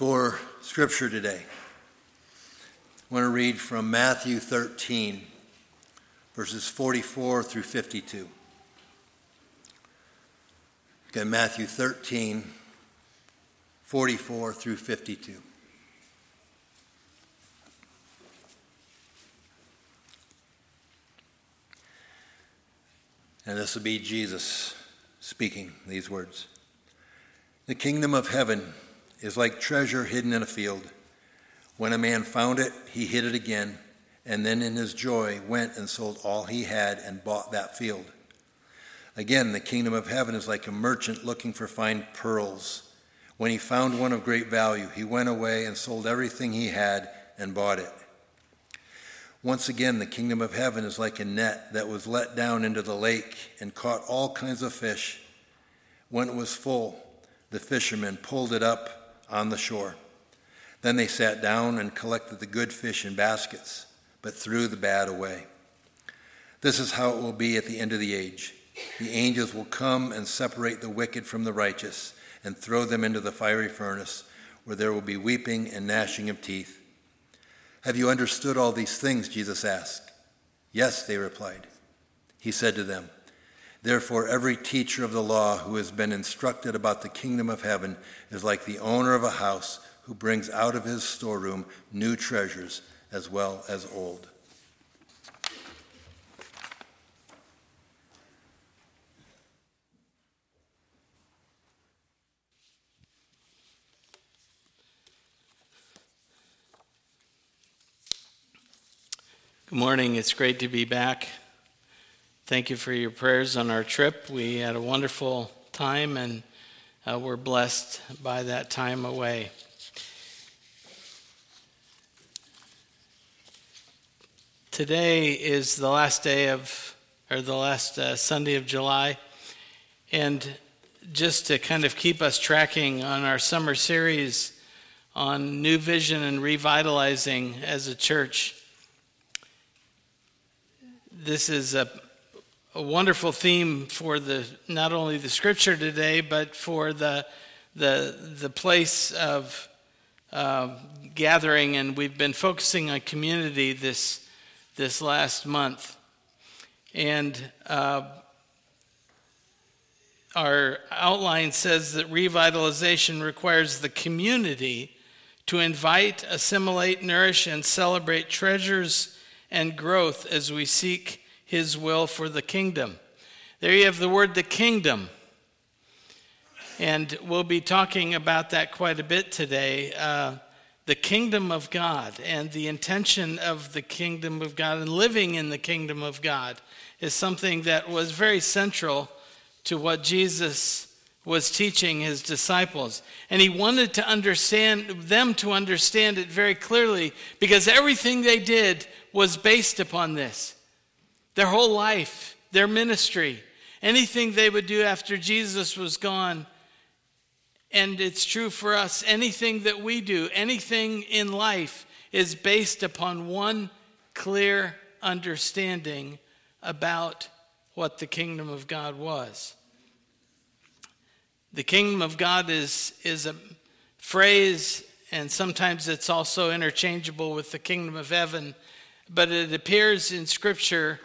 For scripture today, I want to read from Matthew 13, verses 44 through 52. Again, Matthew 13, 44 through 52. And this will be Jesus speaking these words. The kingdom of heaven is like treasure hidden in a field. When a man found it, he hid it again, and then in his joy went and sold all he had and bought that field. Again, the kingdom of heaven is like a merchant looking for fine pearls. When he found one of great value, he went away and sold everything he had and bought it. Once again, the kingdom of heaven is like a net that was let down into the lake and caught all kinds of fish. When it was full, the fishermen pulled it up on the shore. Then they sat down and collected the good fish in baskets, but threw the bad away. This is how it will be at the end of the age. The angels will come and separate the wicked from the righteous and throw them into the fiery furnace, where there will be weeping and gnashing of teeth. Have you understood all these things? Jesus asked. Yes, they replied. He said to them, Therefore, every teacher of the law who has been instructed about the kingdom of heaven is like the owner of a house who brings out of his storeroom new treasures as well as old. Good morning. It's great to be back. Thank you for your prayers on our trip. We had a wonderful time and uh, we're blessed by that time away. Today is the last day of, or the last uh, Sunday of July. And just to kind of keep us tracking on our summer series on new vision and revitalizing as a church, this is a a wonderful theme for the not only the scripture today, but for the the the place of uh, gathering. And we've been focusing on community this this last month, and uh, our outline says that revitalization requires the community to invite, assimilate, nourish, and celebrate treasures and growth as we seek his will for the kingdom. There you have the word the kingdom. And we'll be talking about that quite a bit today. Uh, the kingdom of God and the intention of the kingdom of God and living in the kingdom of God is something that was very central to what Jesus was teaching his disciples. And he wanted to understand them to understand it very clearly because everything they did was based upon this their whole life, their ministry, anything they would do after Jesus was gone. And it's true for us. Anything that we do, anything in life is based upon one clear understanding about what the kingdom of God was. The kingdom of God is, is a phrase, and sometimes it's also interchangeable with the kingdom of heaven, but it appears in Scripture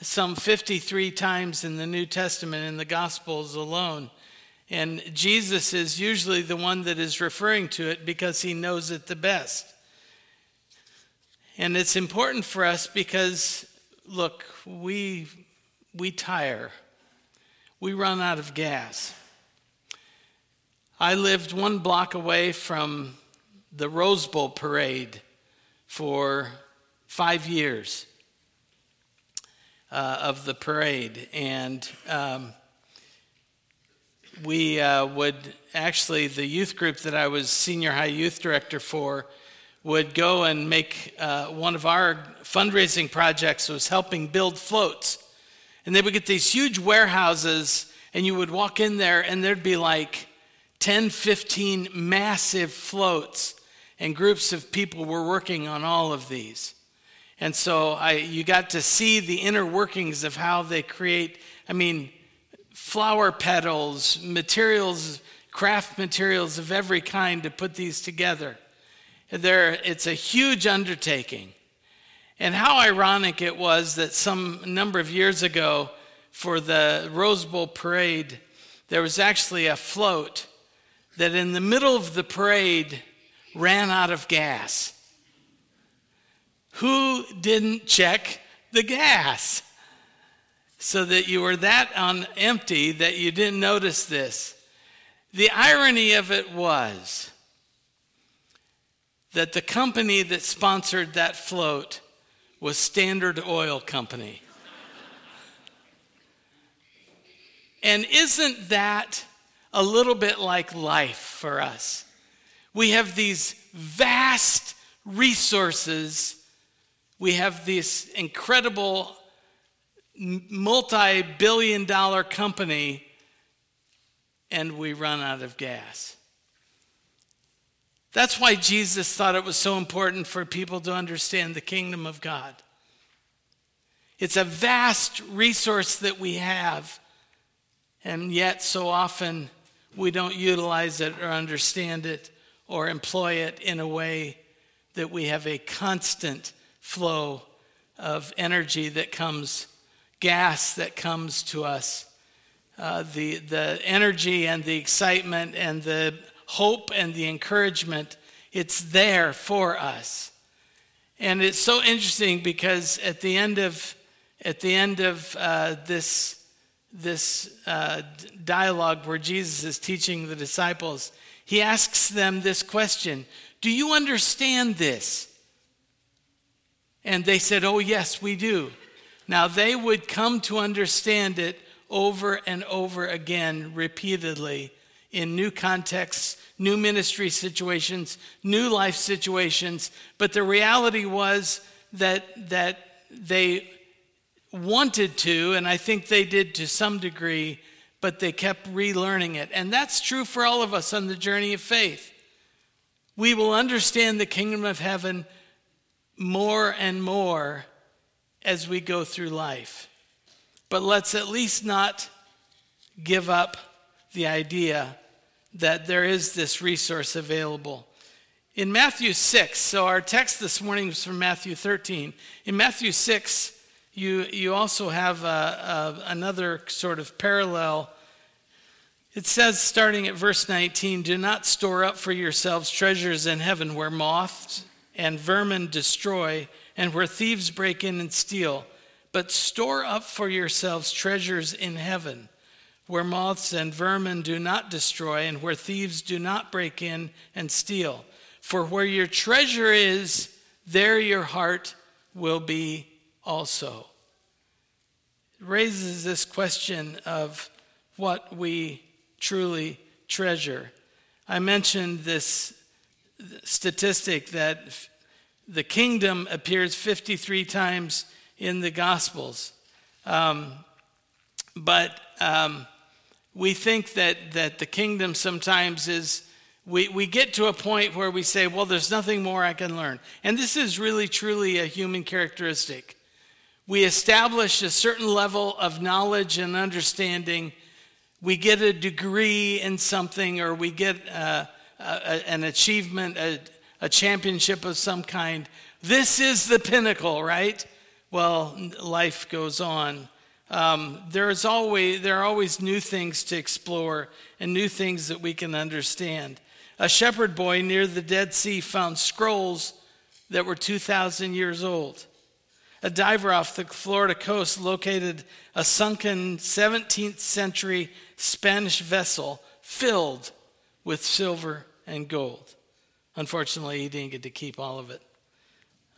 some 53 times in the New Testament in the Gospels alone. And Jesus is usually the one that is referring to it because he knows it the best. And it's important for us because, look, we, we tire, we run out of gas. I lived one block away from the Rose Bowl parade for five years uh, of the parade. And um, we uh, would actually, the youth group that I was senior high youth director for, would go and make uh, one of our fundraising projects was helping build floats. And they would get these huge warehouses, and you would walk in there, and there'd be like 10, 15 massive floats, and groups of people were working on all of these. And so I, you got to see the inner workings of how they create, I mean, flower petals, materials, craft materials of every kind to put these together. There, it's a huge undertaking. And how ironic it was that some number of years ago, for the Rose Bowl parade, there was actually a float that in the middle of the parade ran out of gas. Who didn't check the gas? So that you were that on empty that you didn't notice this. The irony of it was that the company that sponsored that float was Standard Oil Company. and isn't that a little bit like life for us? We have these vast resources, we have this incredible multi billion dollar company, and we run out of gas. That's why Jesus thought it was so important for people to understand the kingdom of God. It's a vast resource that we have, and yet so often we don't utilize it or understand it or employ it in a way that we have a constant flow of energy that comes, gas that comes to us. Uh, the, the energy and the excitement and the hope and the encouragement, it's there for us. And it's so interesting because at the end of, at the end of uh, this, this uh, dialogue where Jesus is teaching the disciples, he asks them this question Do you understand this? And they said, Oh, yes, we do. Now they would come to understand it over and over again, repeatedly, in new contexts, new ministry situations, new life situations. But the reality was that, that they wanted to, and I think they did to some degree, but they kept relearning it. And that's true for all of us on the journey of faith. We will understand the kingdom of heaven more and more as we go through life. But let's at least not give up the idea that there is this resource available. In Matthew 6, so our text this morning is from Matthew 13. In Matthew 6, you, you also have a, a, another sort of parallel. It says, starting at verse 19, Do not store up for yourselves treasures in heaven where moths and vermin destroy, and where thieves break in and steal, but store up for yourselves treasures in heaven where moths and vermin do not destroy, and where thieves do not break in and steal. For where your treasure is, there your heart will be also. It raises this question of what we truly treasure. I mentioned this statistic that the kingdom appears 53 times in the Gospels. Um, but um, we think that, that the kingdom sometimes is, we, we get to a point where we say, well, there's nothing more I can learn. And this is really, truly a human characteristic. We establish a certain level of knowledge and understanding. We get a degree in something, or we get uh, a, an achievement, a, a championship of some kind. This is the pinnacle, right? Well, life goes on. Um, there, is always, there are always new things to explore and new things that we can understand. A shepherd boy near the Dead Sea found scrolls that were 2,000 years old. A diver off the Florida coast located a sunken 17th century Spanish vessel filled with silver and gold. Unfortunately, he didn't get to keep all of it,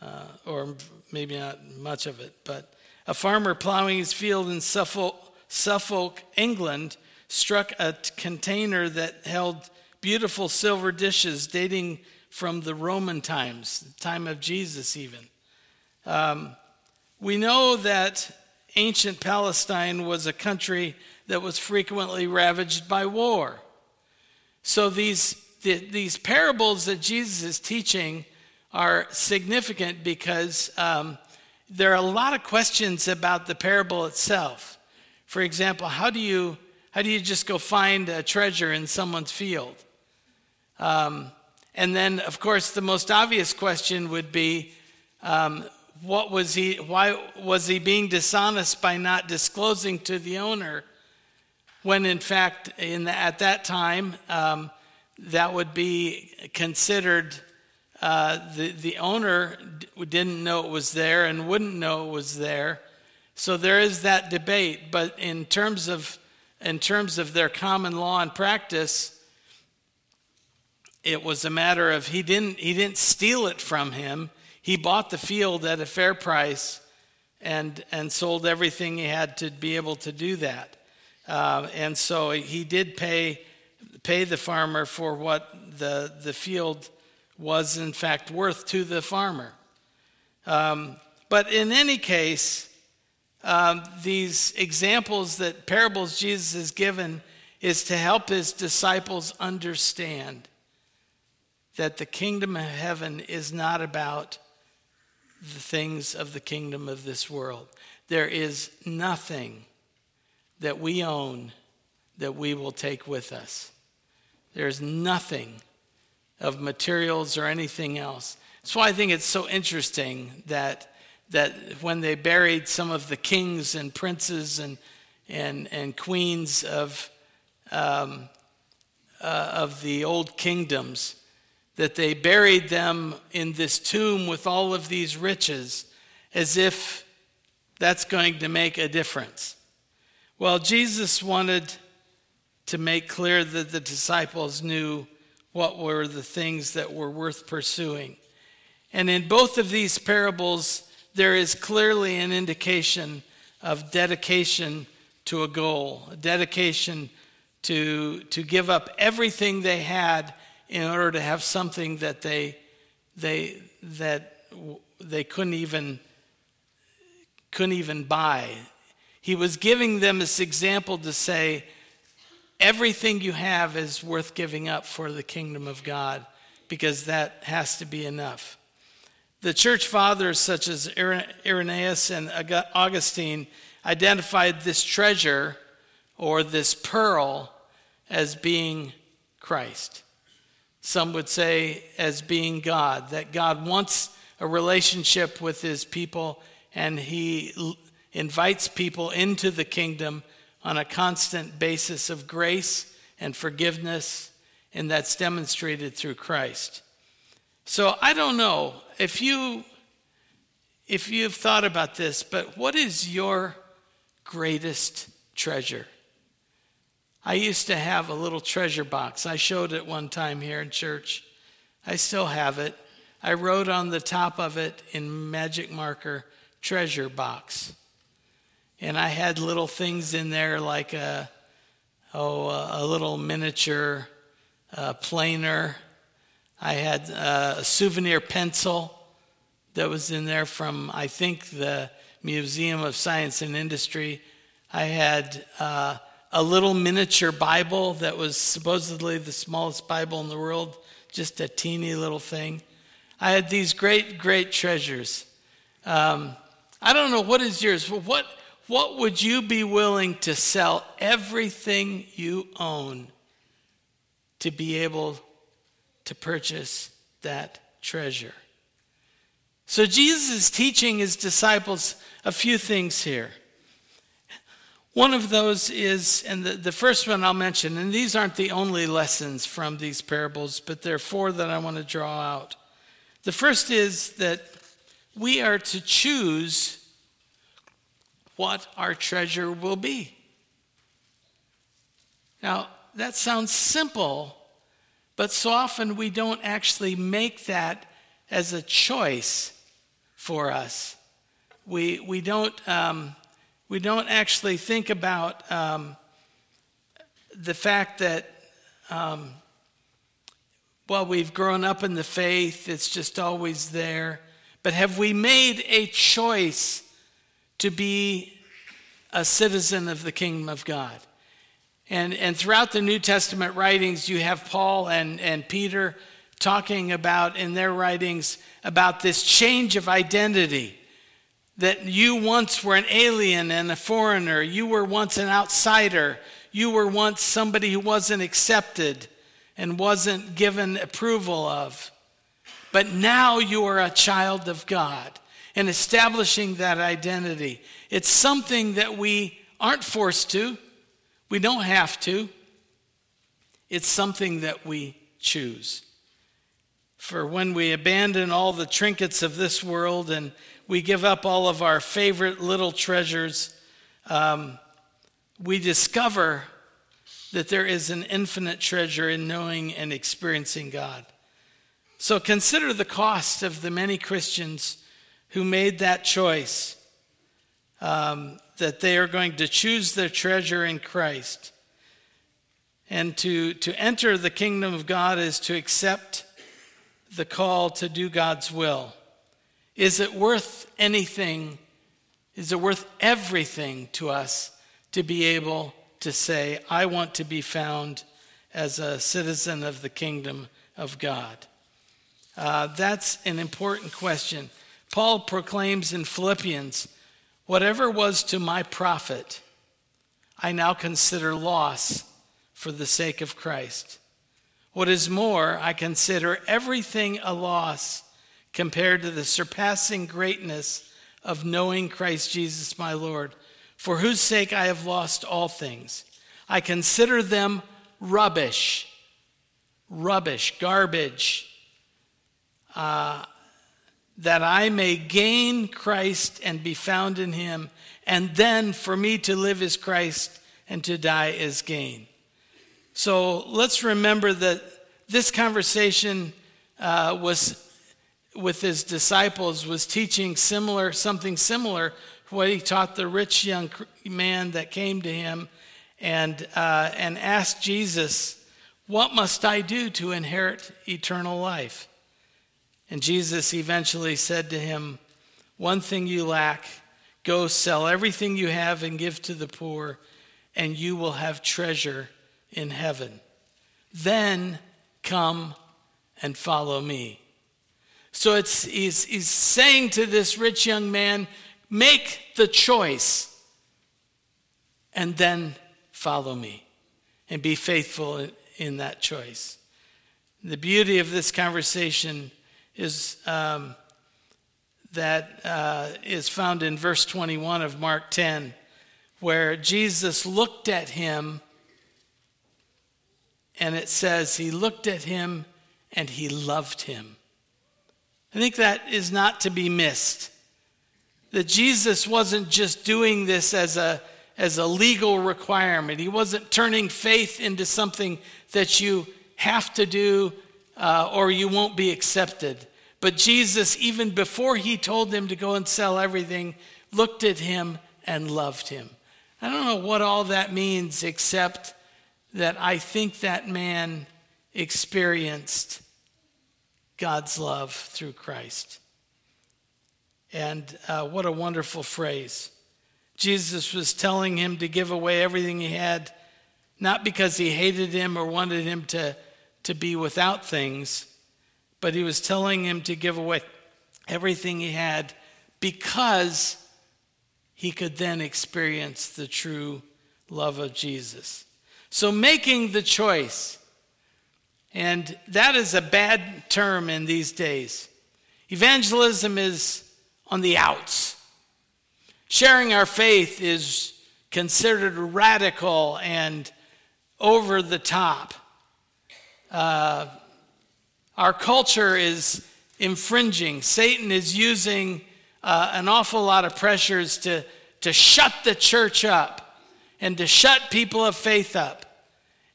uh, or maybe not much of it, but a farmer plowing his field in Suffolk, Suffolk, England, struck a container that held beautiful silver dishes dating from the Roman times, the time of Jesus, even. Um, we know that ancient Palestine was a country that was frequently ravaged by war. So these, the, these parables that Jesus is teaching are significant because um, there are a lot of questions about the parable itself. For example, how do you how do you just go find a treasure in someone's field? Um, and then, of course, the most obvious question would be, um, what was he? Why was he being dishonest by not disclosing to the owner? When in fact, in the, at that time, um, that would be considered uh, the the owner didn't know it was there and wouldn't know it was there. So there is that debate. But in terms of in terms of their common law and practice, it was a matter of he didn't he didn't steal it from him. He bought the field at a fair price and and sold everything he had to be able to do that. Uh, and so he did pay pay the farmer for what the the field was in fact worth to the farmer. Um, but in any case, um, these examples that parables Jesus has given is to help his disciples understand that the kingdom of heaven is not about the things of the kingdom of this world. There is nothing that we own that we will take with us. There's nothing of materials or anything else. That's why I think it's so interesting that that when they buried some of the kings and princes and, and, and queens of, um, uh, of the old kingdoms, that they buried them in this tomb with all of these riches as if that's going to make a difference. Well, Jesus wanted to make clear that the disciples knew what were the things that were worth pursuing. And in both of these parables, there is clearly an indication of dedication to a goal, a dedication to, to give up everything they had in order to have something that they, they, that they couldn't even, couldn't even buy. He was giving them this example to say, everything you have is worth giving up for the kingdom of God because that has to be enough. The church fathers, such as Irenaeus and Augustine, identified this treasure or this pearl as being Christ. Some would say as being God, that God wants a relationship with his people and he invites people into the kingdom on a constant basis of grace and forgiveness, and that's demonstrated through Christ. So I don't know if you if you've thought about this, but what is your greatest treasure? I used to have a little treasure box. I showed it one time here in church. I still have it. I wrote on the top of it in magic marker, treasure box. And I had little things in there like a, oh, a little miniature uh, planer I had uh, a souvenir pencil that was in there from, I think, the Museum of Science and Industry. I had uh, a little miniature Bible that was supposedly the smallest Bible in the world, just a teeny little thing. I had these great, great treasures. Um, I don't know what is yours. What, what would you be willing to sell everything you own to be able to purchase that treasure. So Jesus is teaching his disciples a few things here. One of those is, and the, the first one I'll mention, and these aren't the only lessons from these parables, but there are four that I want to draw out. The first is that we are to choose what our treasure will be. Now, that sounds simple, but so often we don't actually make that as a choice for us. We, we, don't, um, we don't actually think about um, the fact that, um, well, we've grown up in the faith, it's just always there. But have we made a choice to be a citizen of the kingdom of God? And, and throughout the New Testament writings, you have Paul and, and Peter talking about in their writings about this change of identity. That you once were an alien and a foreigner, you were once an outsider, you were once somebody who wasn't accepted and wasn't given approval of. But now you are a child of God and establishing that identity. It's something that we aren't forced to, we don't have to. It's something that we choose. For when we abandon all the trinkets of this world and we give up all of our favorite little treasures, um, we discover that there is an infinite treasure in knowing and experiencing God. So consider the cost of the many Christians who made that choice um, that they are going to choose their treasure in Christ. And to, to enter the kingdom of God is to accept the call to do God's will. Is it worth anything? Is it worth everything to us to be able to say, I want to be found as a citizen of the kingdom of God? Uh, that's an important question. Paul proclaims in Philippians, Whatever was to my profit, I now consider loss for the sake of Christ. What is more, I consider everything a loss compared to the surpassing greatness of knowing Christ Jesus my Lord, for whose sake I have lost all things. I consider them rubbish, rubbish, garbage, uh, that I may gain Christ and be found in him, and then for me to live is Christ and to die is gain. So let's remember that this conversation uh, was with his disciples was teaching similar something similar to what he taught the rich young man that came to him and uh, and asked Jesus, "What must I do to inherit eternal life?" And Jesus eventually said to him, "One thing you lack: go sell everything you have and give to the poor, and you will have treasure in heaven. Then come and follow me." So it's, he's, he's saying to this rich young man, make the choice and then follow me and be faithful in, in that choice. The beauty of this conversation is um, that uh, is found in verse 21 of Mark 10, where Jesus looked at him, and it says, He looked at him and he loved him. I think that is not to be missed. That Jesus wasn't just doing this as a, as a legal requirement, He wasn't turning faith into something that you have to do uh, or you won't be accepted. But Jesus, even before He told him to go and sell everything, looked at him and loved him. I don't know what all that means, except that I think that man experienced God's love through Christ. And uh, what a wonderful phrase. Jesus was telling him to give away everything he had, not because he hated him or wanted him to, to be without things, but he was telling him to give away everything he had because he could then experience the true love of Jesus. So, making the choice and that is a bad term in these days. Evangelism is on the outs. Sharing our faith is considered radical and over the top. Uh, our culture is infringing. Satan is using uh, an awful lot of pressures to, to shut the church up and to shut people of faith up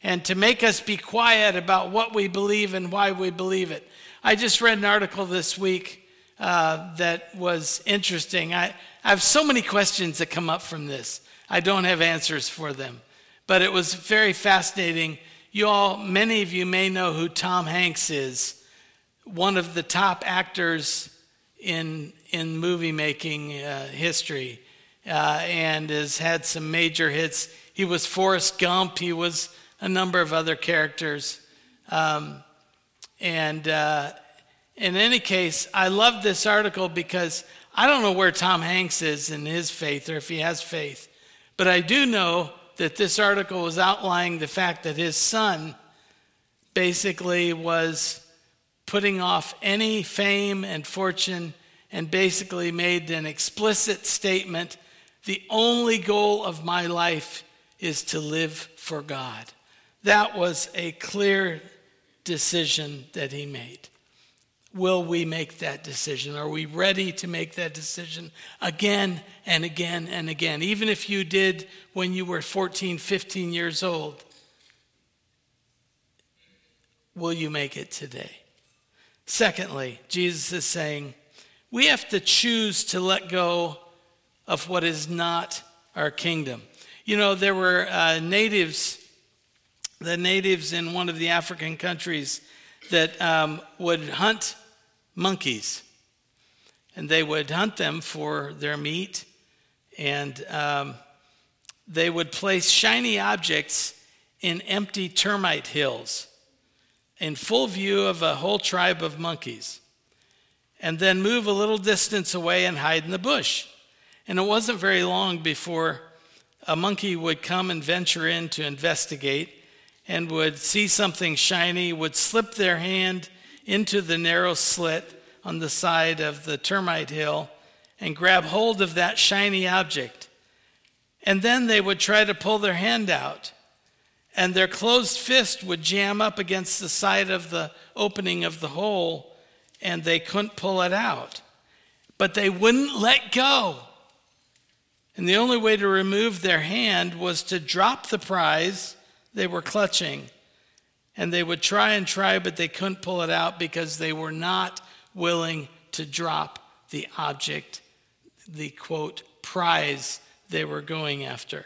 and to make us be quiet about what we believe and why we believe it. I just read an article this week uh, that was interesting. I, I have so many questions that come up from this. I don't have answers for them, but it was very fascinating. You all, many of you may know who Tom Hanks is, one of the top actors in in movie making uh, history, uh, and has had some major hits. He was Forrest Gump. He was a number of other characters. Um, and uh, in any case, I love this article because I don't know where Tom Hanks is in his faith or if he has faith, but I do know that this article was outlining the fact that his son basically was putting off any fame and fortune and basically made an explicit statement the only goal of my life is to live for God. That was a clear decision that he made. Will we make that decision? Are we ready to make that decision again and again and again? Even if you did when you were 14, 15 years old, will you make it today? Secondly, Jesus is saying we have to choose to let go of what is not our kingdom. You know, there were uh, natives, the natives in one of the African countries that um, would hunt monkeys. And they would hunt them for their meat. And um, they would place shiny objects in empty termite hills in full view of a whole tribe of monkeys. And then move a little distance away and hide in the bush. And it wasn't very long before a monkey would come and venture in to investigate and would see something shiny, would slip their hand into the narrow slit on the side of the termite hill and grab hold of that shiny object. And then they would try to pull their hand out, and their closed fist would jam up against the side of the opening of the hole, and they couldn't pull it out. But they wouldn't let go. And the only way to remove their hand was to drop the prize they were clutching. And they would try and try, but they couldn't pull it out because they were not willing to drop the object, the quote, prize they were going after.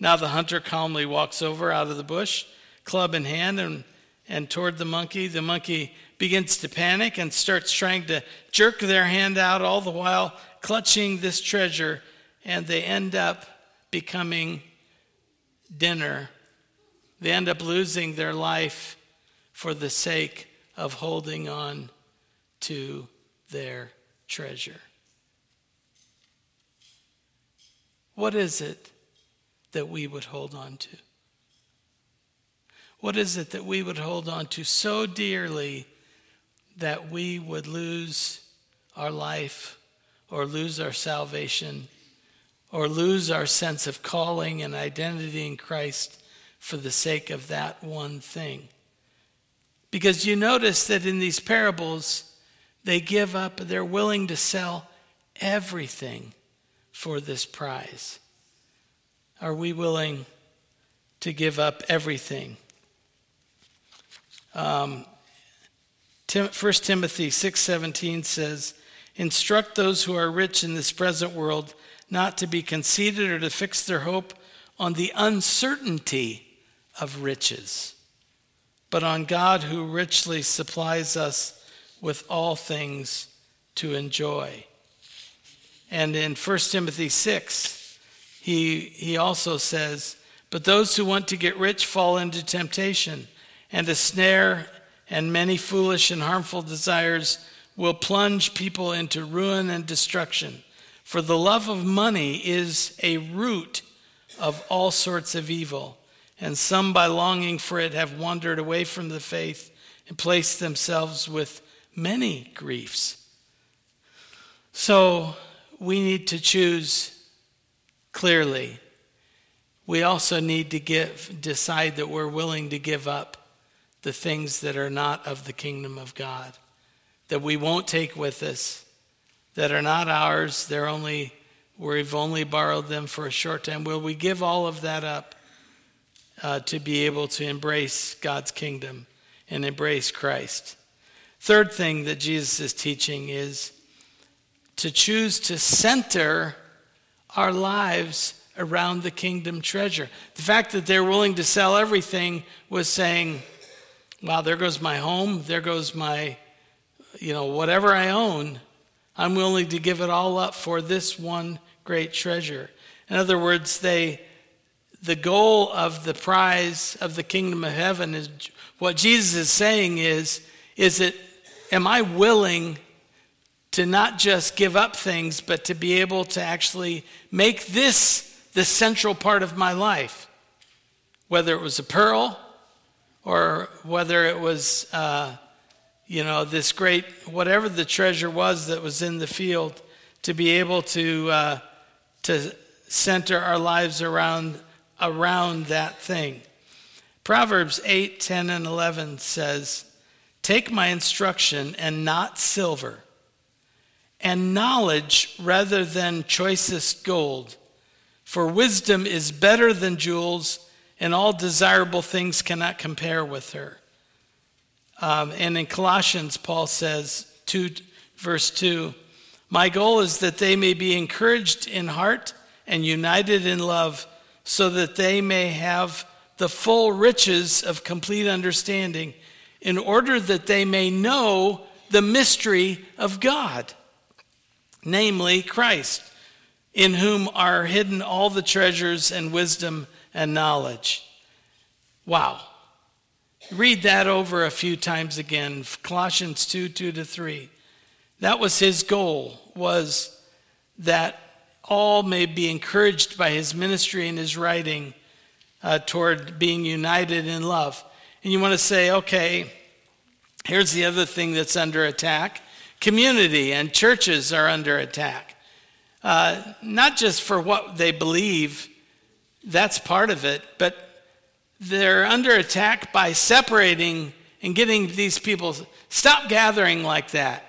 Now the hunter calmly walks over out of the bush, club in hand, and, and toward the monkey. The monkey begins to panic and starts trying to jerk their hand out, all the while clutching this treasure and they end up becoming dinner. They end up losing their life for the sake of holding on to their treasure. What is it that we would hold on to? What is it that we would hold on to so dearly that we would lose our life or lose our salvation or lose our sense of calling and identity in Christ for the sake of that one thing. Because you notice that in these parables, they give up, they're willing to sell everything for this prize. Are we willing to give up everything? Um, 1 Timothy 6:17 says, "Instruct those who are rich in this present world not to be conceited or to fix their hope on the uncertainty of riches, but on God who richly supplies us with all things to enjoy. And in 1 Timothy 6, he, he also says, But those who want to get rich fall into temptation and a snare, and many foolish and harmful desires will plunge people into ruin and destruction. For the love of money is a root of all sorts of evil, and some by longing for it have wandered away from the faith and placed themselves with many griefs. So we need to choose clearly. We also need to give, decide that we're willing to give up the things that are not of the kingdom of God, that we won't take with us that are not ours, they're only, we've only borrowed them for a short time. Will we give all of that up uh, to be able to embrace God's kingdom and embrace Christ? Third thing that Jesus is teaching is to choose to center our lives around the kingdom treasure. The fact that they're willing to sell everything was saying, wow, there goes my home, there goes my, you know, whatever I own. I'm willing to give it all up for this one great treasure. In other words, they the goal of the prize of the kingdom of heaven is what Jesus is saying is is it am I willing to not just give up things but to be able to actually make this the central part of my life, whether it was a pearl or whether it was, uh, you know, this great, whatever the treasure was that was in the field, to be able to, uh, to center our lives around, around that thing. Proverbs 8, 10, and 11 says, Take my instruction and not silver, and knowledge rather than choicest gold. For wisdom is better than jewels, and all desirable things cannot compare with her. Um, and in Colossians, Paul says, 2, verse 2, My goal is that they may be encouraged in heart and united in love, so that they may have the full riches of complete understanding, in order that they may know the mystery of God, namely Christ, in whom are hidden all the treasures and wisdom and knowledge. Wow. Read that over a few times again. Colossians 2 2 to 3. That was his goal, was that all may be encouraged by his ministry and his writing uh, toward being united in love. And you want to say, okay, here's the other thing that's under attack community and churches are under attack. Uh, not just for what they believe, that's part of it, but they're under attack by separating and getting these people stop gathering like that.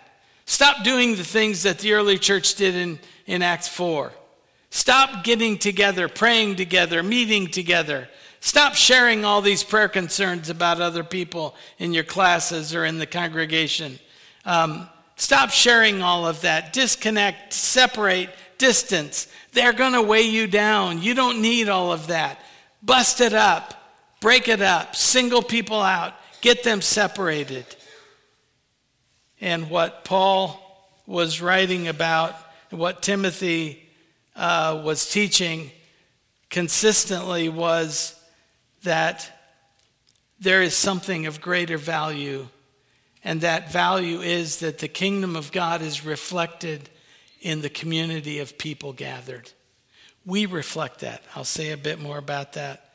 Stop doing the things that the early church did in, in Acts 4. Stop getting together, praying together, meeting together. Stop sharing all these prayer concerns about other people in your classes or in the congregation. Um, stop sharing all of that. Disconnect, separate, distance. They're going to weigh you down. You don't need all of that. Bust it up, break it up, single people out, get them separated. And what Paul was writing about, what Timothy uh, was teaching consistently was that there is something of greater value, and that value is that the kingdom of God is reflected in the community of people gathered. We reflect that. I'll say a bit more about that.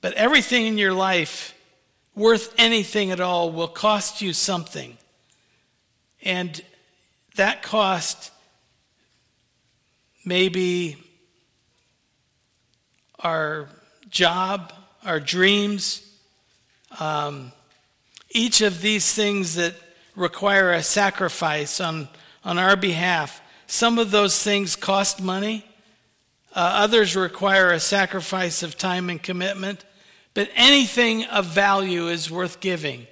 But everything in your life, worth anything at all, will cost you something. And that cost maybe our job, our dreams, um, each of these things that require a sacrifice on, on our behalf. Some of those things cost money, uh, others require a sacrifice of time and commitment, but anything of value is worth giving.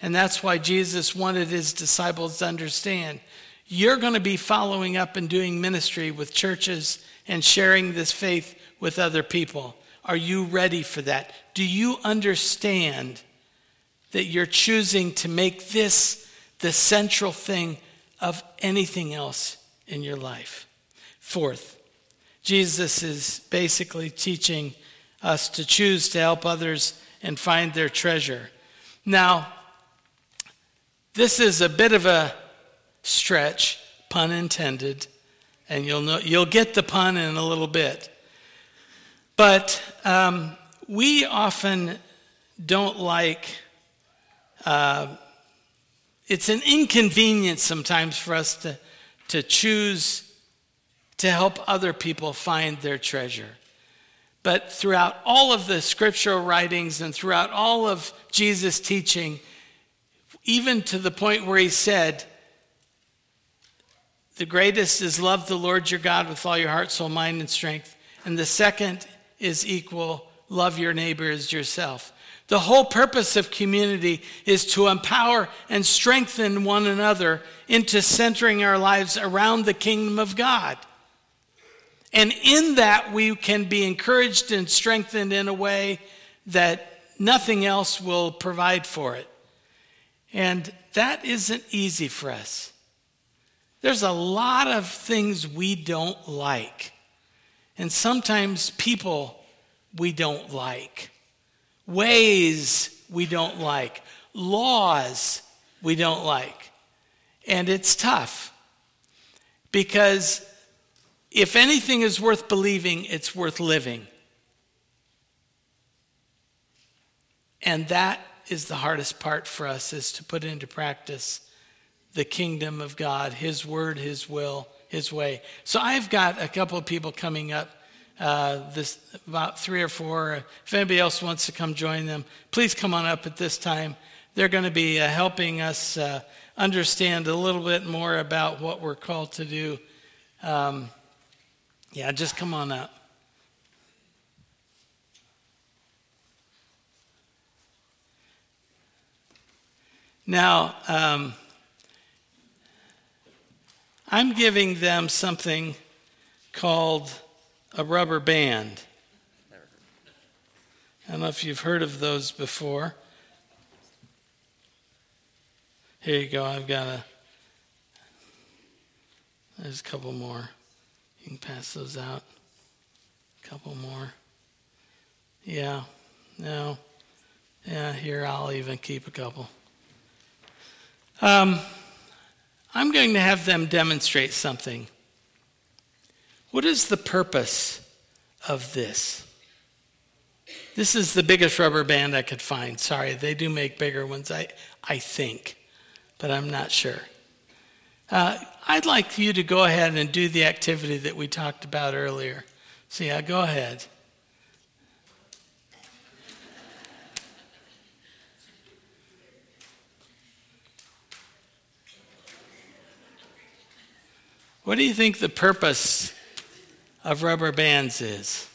And that's why Jesus wanted his disciples to understand you're going to be following up and doing ministry with churches and sharing this faith with other people. Are you ready for that? Do you understand that you're choosing to make this the central thing of anything else in your life? Fourth, Jesus is basically teaching us to choose to help others and find their treasure. Now, this is a bit of a stretch, pun intended, and you'll, know, you'll get the pun in a little bit. But um, we often don't like, uh, it's an inconvenience sometimes for us to, to choose to help other people find their treasure. But throughout all of the scriptural writings and throughout all of Jesus' teaching, even to the point where he said, the greatest is love the Lord your God with all your heart, soul, mind, and strength. And the second is equal love your neighbor as yourself. The whole purpose of community is to empower and strengthen one another into centering our lives around the kingdom of God. And in that, we can be encouraged and strengthened in a way that nothing else will provide for it. And that isn't easy for us. There's a lot of things we don't like. And sometimes people we don't like, ways we don't like, laws we don't like. And it's tough because if anything is worth believing, it's worth living. And that is the hardest part for us is to put into practice the kingdom of God, his word, his will, his way. So I've got a couple of people coming up uh, this about three or four. If anybody else wants to come join them, please come on up at this time. They're going to be uh, helping us uh, understand a little bit more about what we're called to do. Um, yeah, just come on up. Now, um, I'm giving them something called a rubber band. I don't know if you've heard of those before. Here you go. I've got a. There's a couple more. You can pass those out. A couple more. Yeah. No. Yeah, here, I'll even keep a couple. Um, I'm going to have them demonstrate something. What is the purpose of this? This is the biggest rubber band I could find. Sorry, they do make bigger ones, I, I think, but I'm not sure. Uh, I'd like you to go ahead and do the activity that we talked about earlier. So, yeah, go ahead. What do you think the purpose of rubber bands is?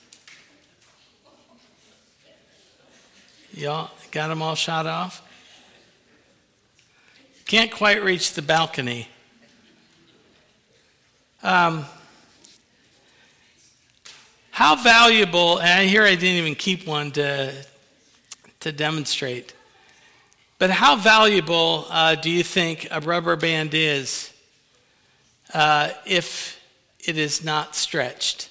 Y'all got them all shot off? Can't quite reach the balcony. Um, how valuable, and here I didn't even keep one to, to demonstrate, but how valuable uh, do you think a rubber band is uh, if it is not stretched?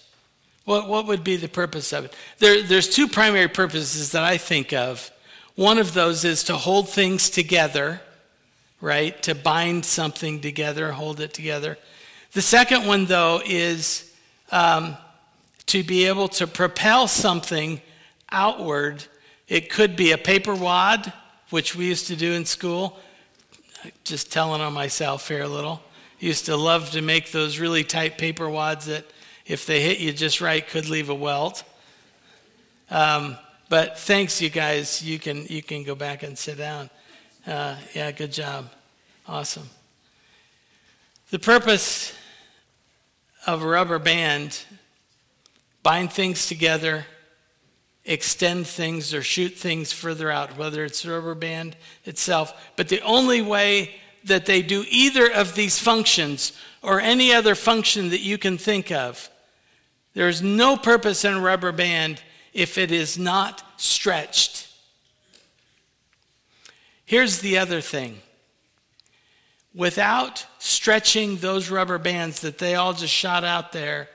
What, what would be the purpose of it? There, there's two primary purposes that I think of. One of those is to hold things together, right? To bind something together, hold it together. The second one, though, is um, to be able to propel something outward. It could be a paper wad, which we used to do in school. Just telling on myself here a little used to love to make those really tight paper wads that, if they hit you just right, could leave a welt. Um, but thanks, you guys. You can you can go back and sit down. Uh, yeah, good job. Awesome. The purpose of a rubber band bind things together, extend things, or shoot things further out, whether it's a rubber band itself. But the only way that they do either of these functions or any other function that you can think of. There is no purpose in a rubber band if it is not stretched. Here's the other thing without stretching those rubber bands that they all just shot out there,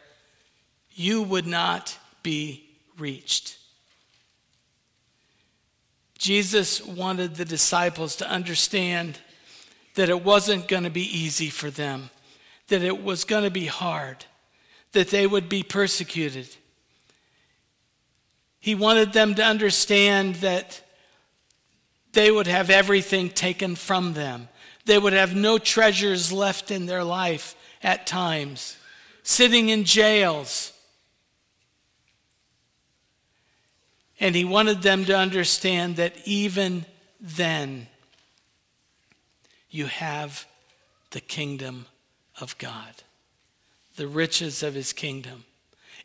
you would not be reached. Jesus wanted the disciples to understand that it wasn't going to be easy for them, that it was going to be hard, that they would be persecuted. He wanted them to understand that they would have everything taken from them. They would have no treasures left in their life at times, sitting in jails. And he wanted them to understand that even then, you have the kingdom of God, the riches of his kingdom.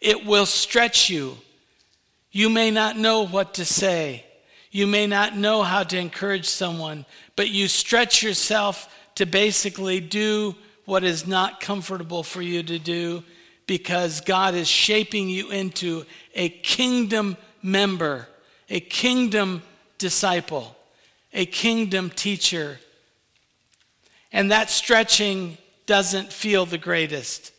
It will stretch you. You may not know what to say. You may not know how to encourage someone, but you stretch yourself to basically do what is not comfortable for you to do because God is shaping you into a kingdom member, a kingdom disciple, a kingdom teacher, and that stretching doesn't feel the greatest.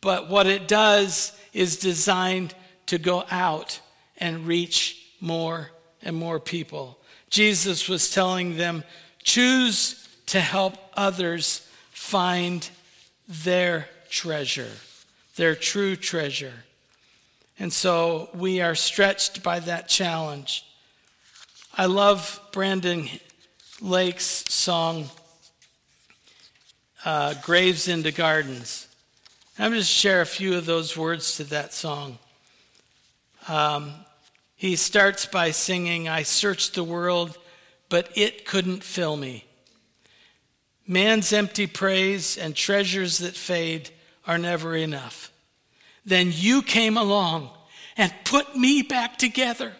But what it does is designed to go out and reach more and more people. Jesus was telling them, choose to help others find their treasure. their true treasure. And so we are stretched by that challenge. I love Brandon Lake's song, uh, Graves into Gardens. I'm going to share a few of those words to that song. Um, he starts by singing, I searched the world, but it couldn't fill me. Man's empty praise and treasures that fade are never enough. Then you came along and put me back together.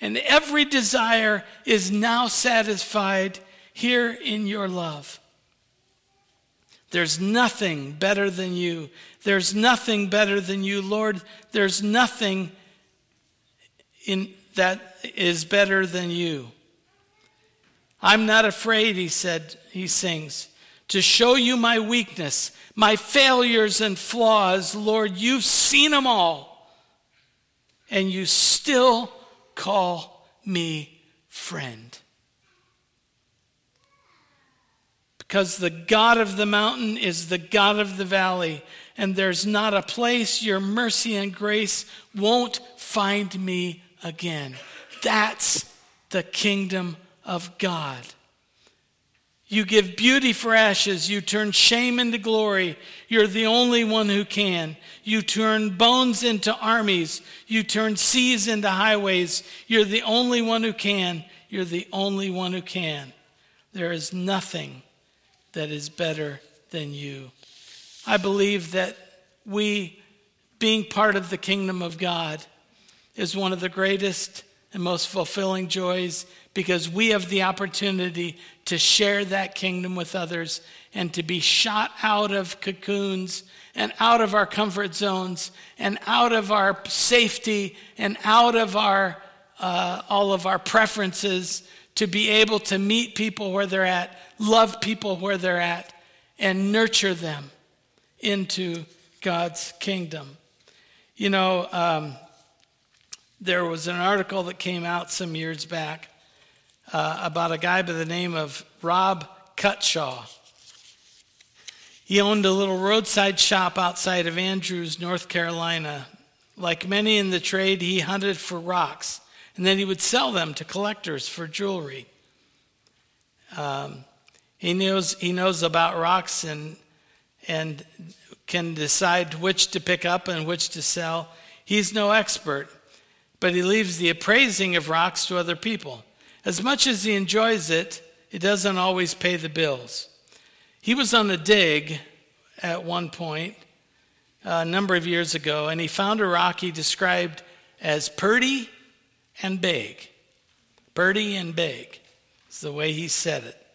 And every desire is now satisfied here in your love. There's nothing better than you. There's nothing better than you, Lord. There's nothing in, that is better than you. I'm not afraid, he said, he sings, to show you my weakness, my failures and flaws. Lord, you've seen them all, and you still call me friend. Because the God of the mountain is the God of the valley, and there's not a place your mercy and grace won't find me again. That's the kingdom of God. You give beauty for ashes. You turn shame into glory. You're the only one who can. You turn bones into armies. You turn seas into highways. You're the only one who can. You're the only one who can. There is nothing that is better than you. I believe that we, being part of the kingdom of God, is one of the greatest and most fulfilling joys because we have the opportunity to share that kingdom with others and to be shot out of cocoons and out of our comfort zones and out of our safety and out of our uh, all of our preferences to be able to meet people where they're at love people where they're at and nurture them into god's kingdom you know um, there was an article that came out some years back uh, about a guy by the name of Rob Cutshaw. He owned a little roadside shop outside of Andrews, North Carolina. Like many in the trade, he hunted for rocks, and then he would sell them to collectors for jewelry. Um, he knows he knows about rocks and and can decide which to pick up and which to sell. He's no expert, but he leaves the appraising of rocks to other people. As much as he enjoys it, it doesn't always pay the bills. He was on a dig at one point a number of years ago, and he found a rock he described as purty and big. Purty and big is the way he said it.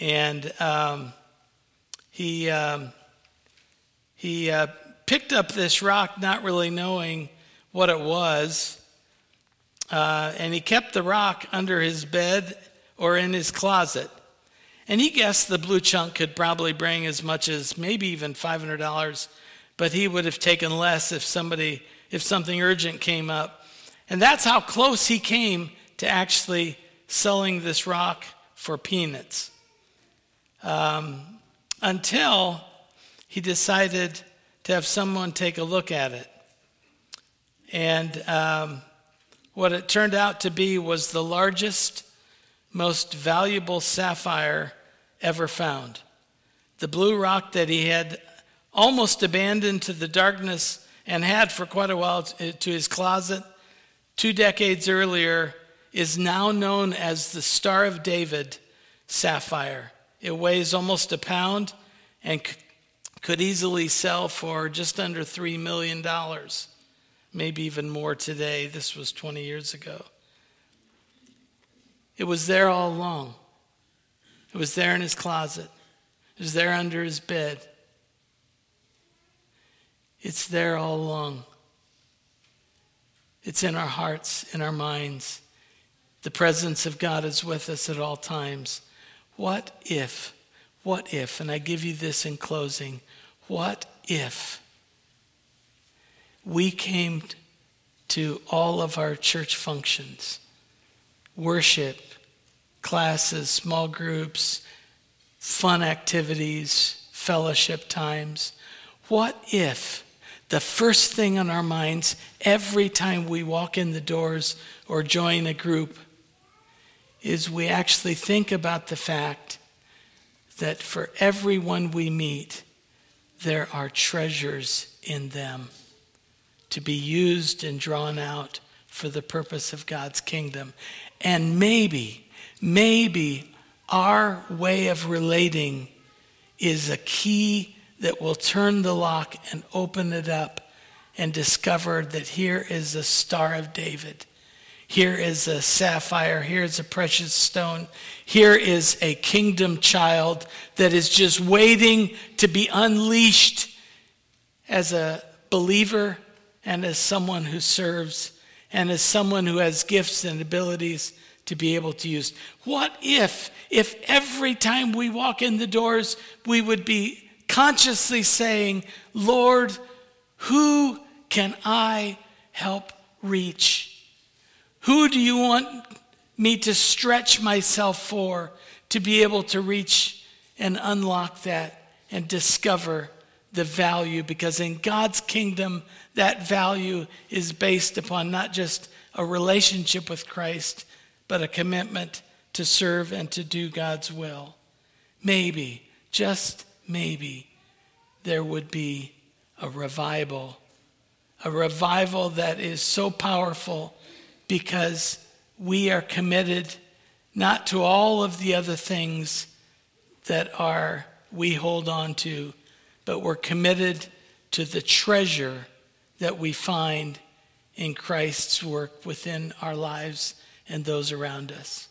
And um, he, um, he uh, picked up this rock not really knowing what it was uh, and he kept the rock under his bed or in his closet. And he guessed the blue chunk could probably bring as much as maybe even $500, but he would have taken less if somebody, if something urgent came up. And that's how close he came to actually selling this rock for peanuts. Um, until he decided to have someone take a look at it. And um, what it turned out to be was the largest, most valuable sapphire ever found. The blue rock that he had almost abandoned to the darkness and had for quite a while to his closet two decades earlier is now known as the Star of David sapphire. It weighs almost a pound and could easily sell for just under $3 million maybe even more today. This was 20 years ago. It was there all along. It was there in his closet. It was there under his bed. It's there all along. It's in our hearts, in our minds. The presence of God is with us at all times. What if, what if, and I give you this in closing, what if we came to all of our church functions worship, classes, small groups, fun activities, fellowship times. What if the first thing on our minds every time we walk in the doors or join a group is we actually think about the fact that for everyone we meet, there are treasures in them to be used and drawn out for the purpose of God's kingdom. And maybe, maybe our way of relating is a key that will turn the lock and open it up and discover that here is the Star of David. Here is a sapphire. Here is a precious stone. Here is a kingdom child that is just waiting to be unleashed as a believer and as someone who serves and as someone who has gifts and abilities to be able to use. What if, if every time we walk in the doors, we would be consciously saying, Lord, who can I help reach? Who do you want me to stretch myself for to be able to reach and unlock that and discover the value? Because in God's kingdom, that value is based upon not just a relationship with Christ, but a commitment to serve and to do God's will. Maybe, just maybe, there would be a revival, a revival that is so powerful because we are committed not to all of the other things that are we hold on to, but we're committed to the treasure that we find in Christ's work within our lives and those around us.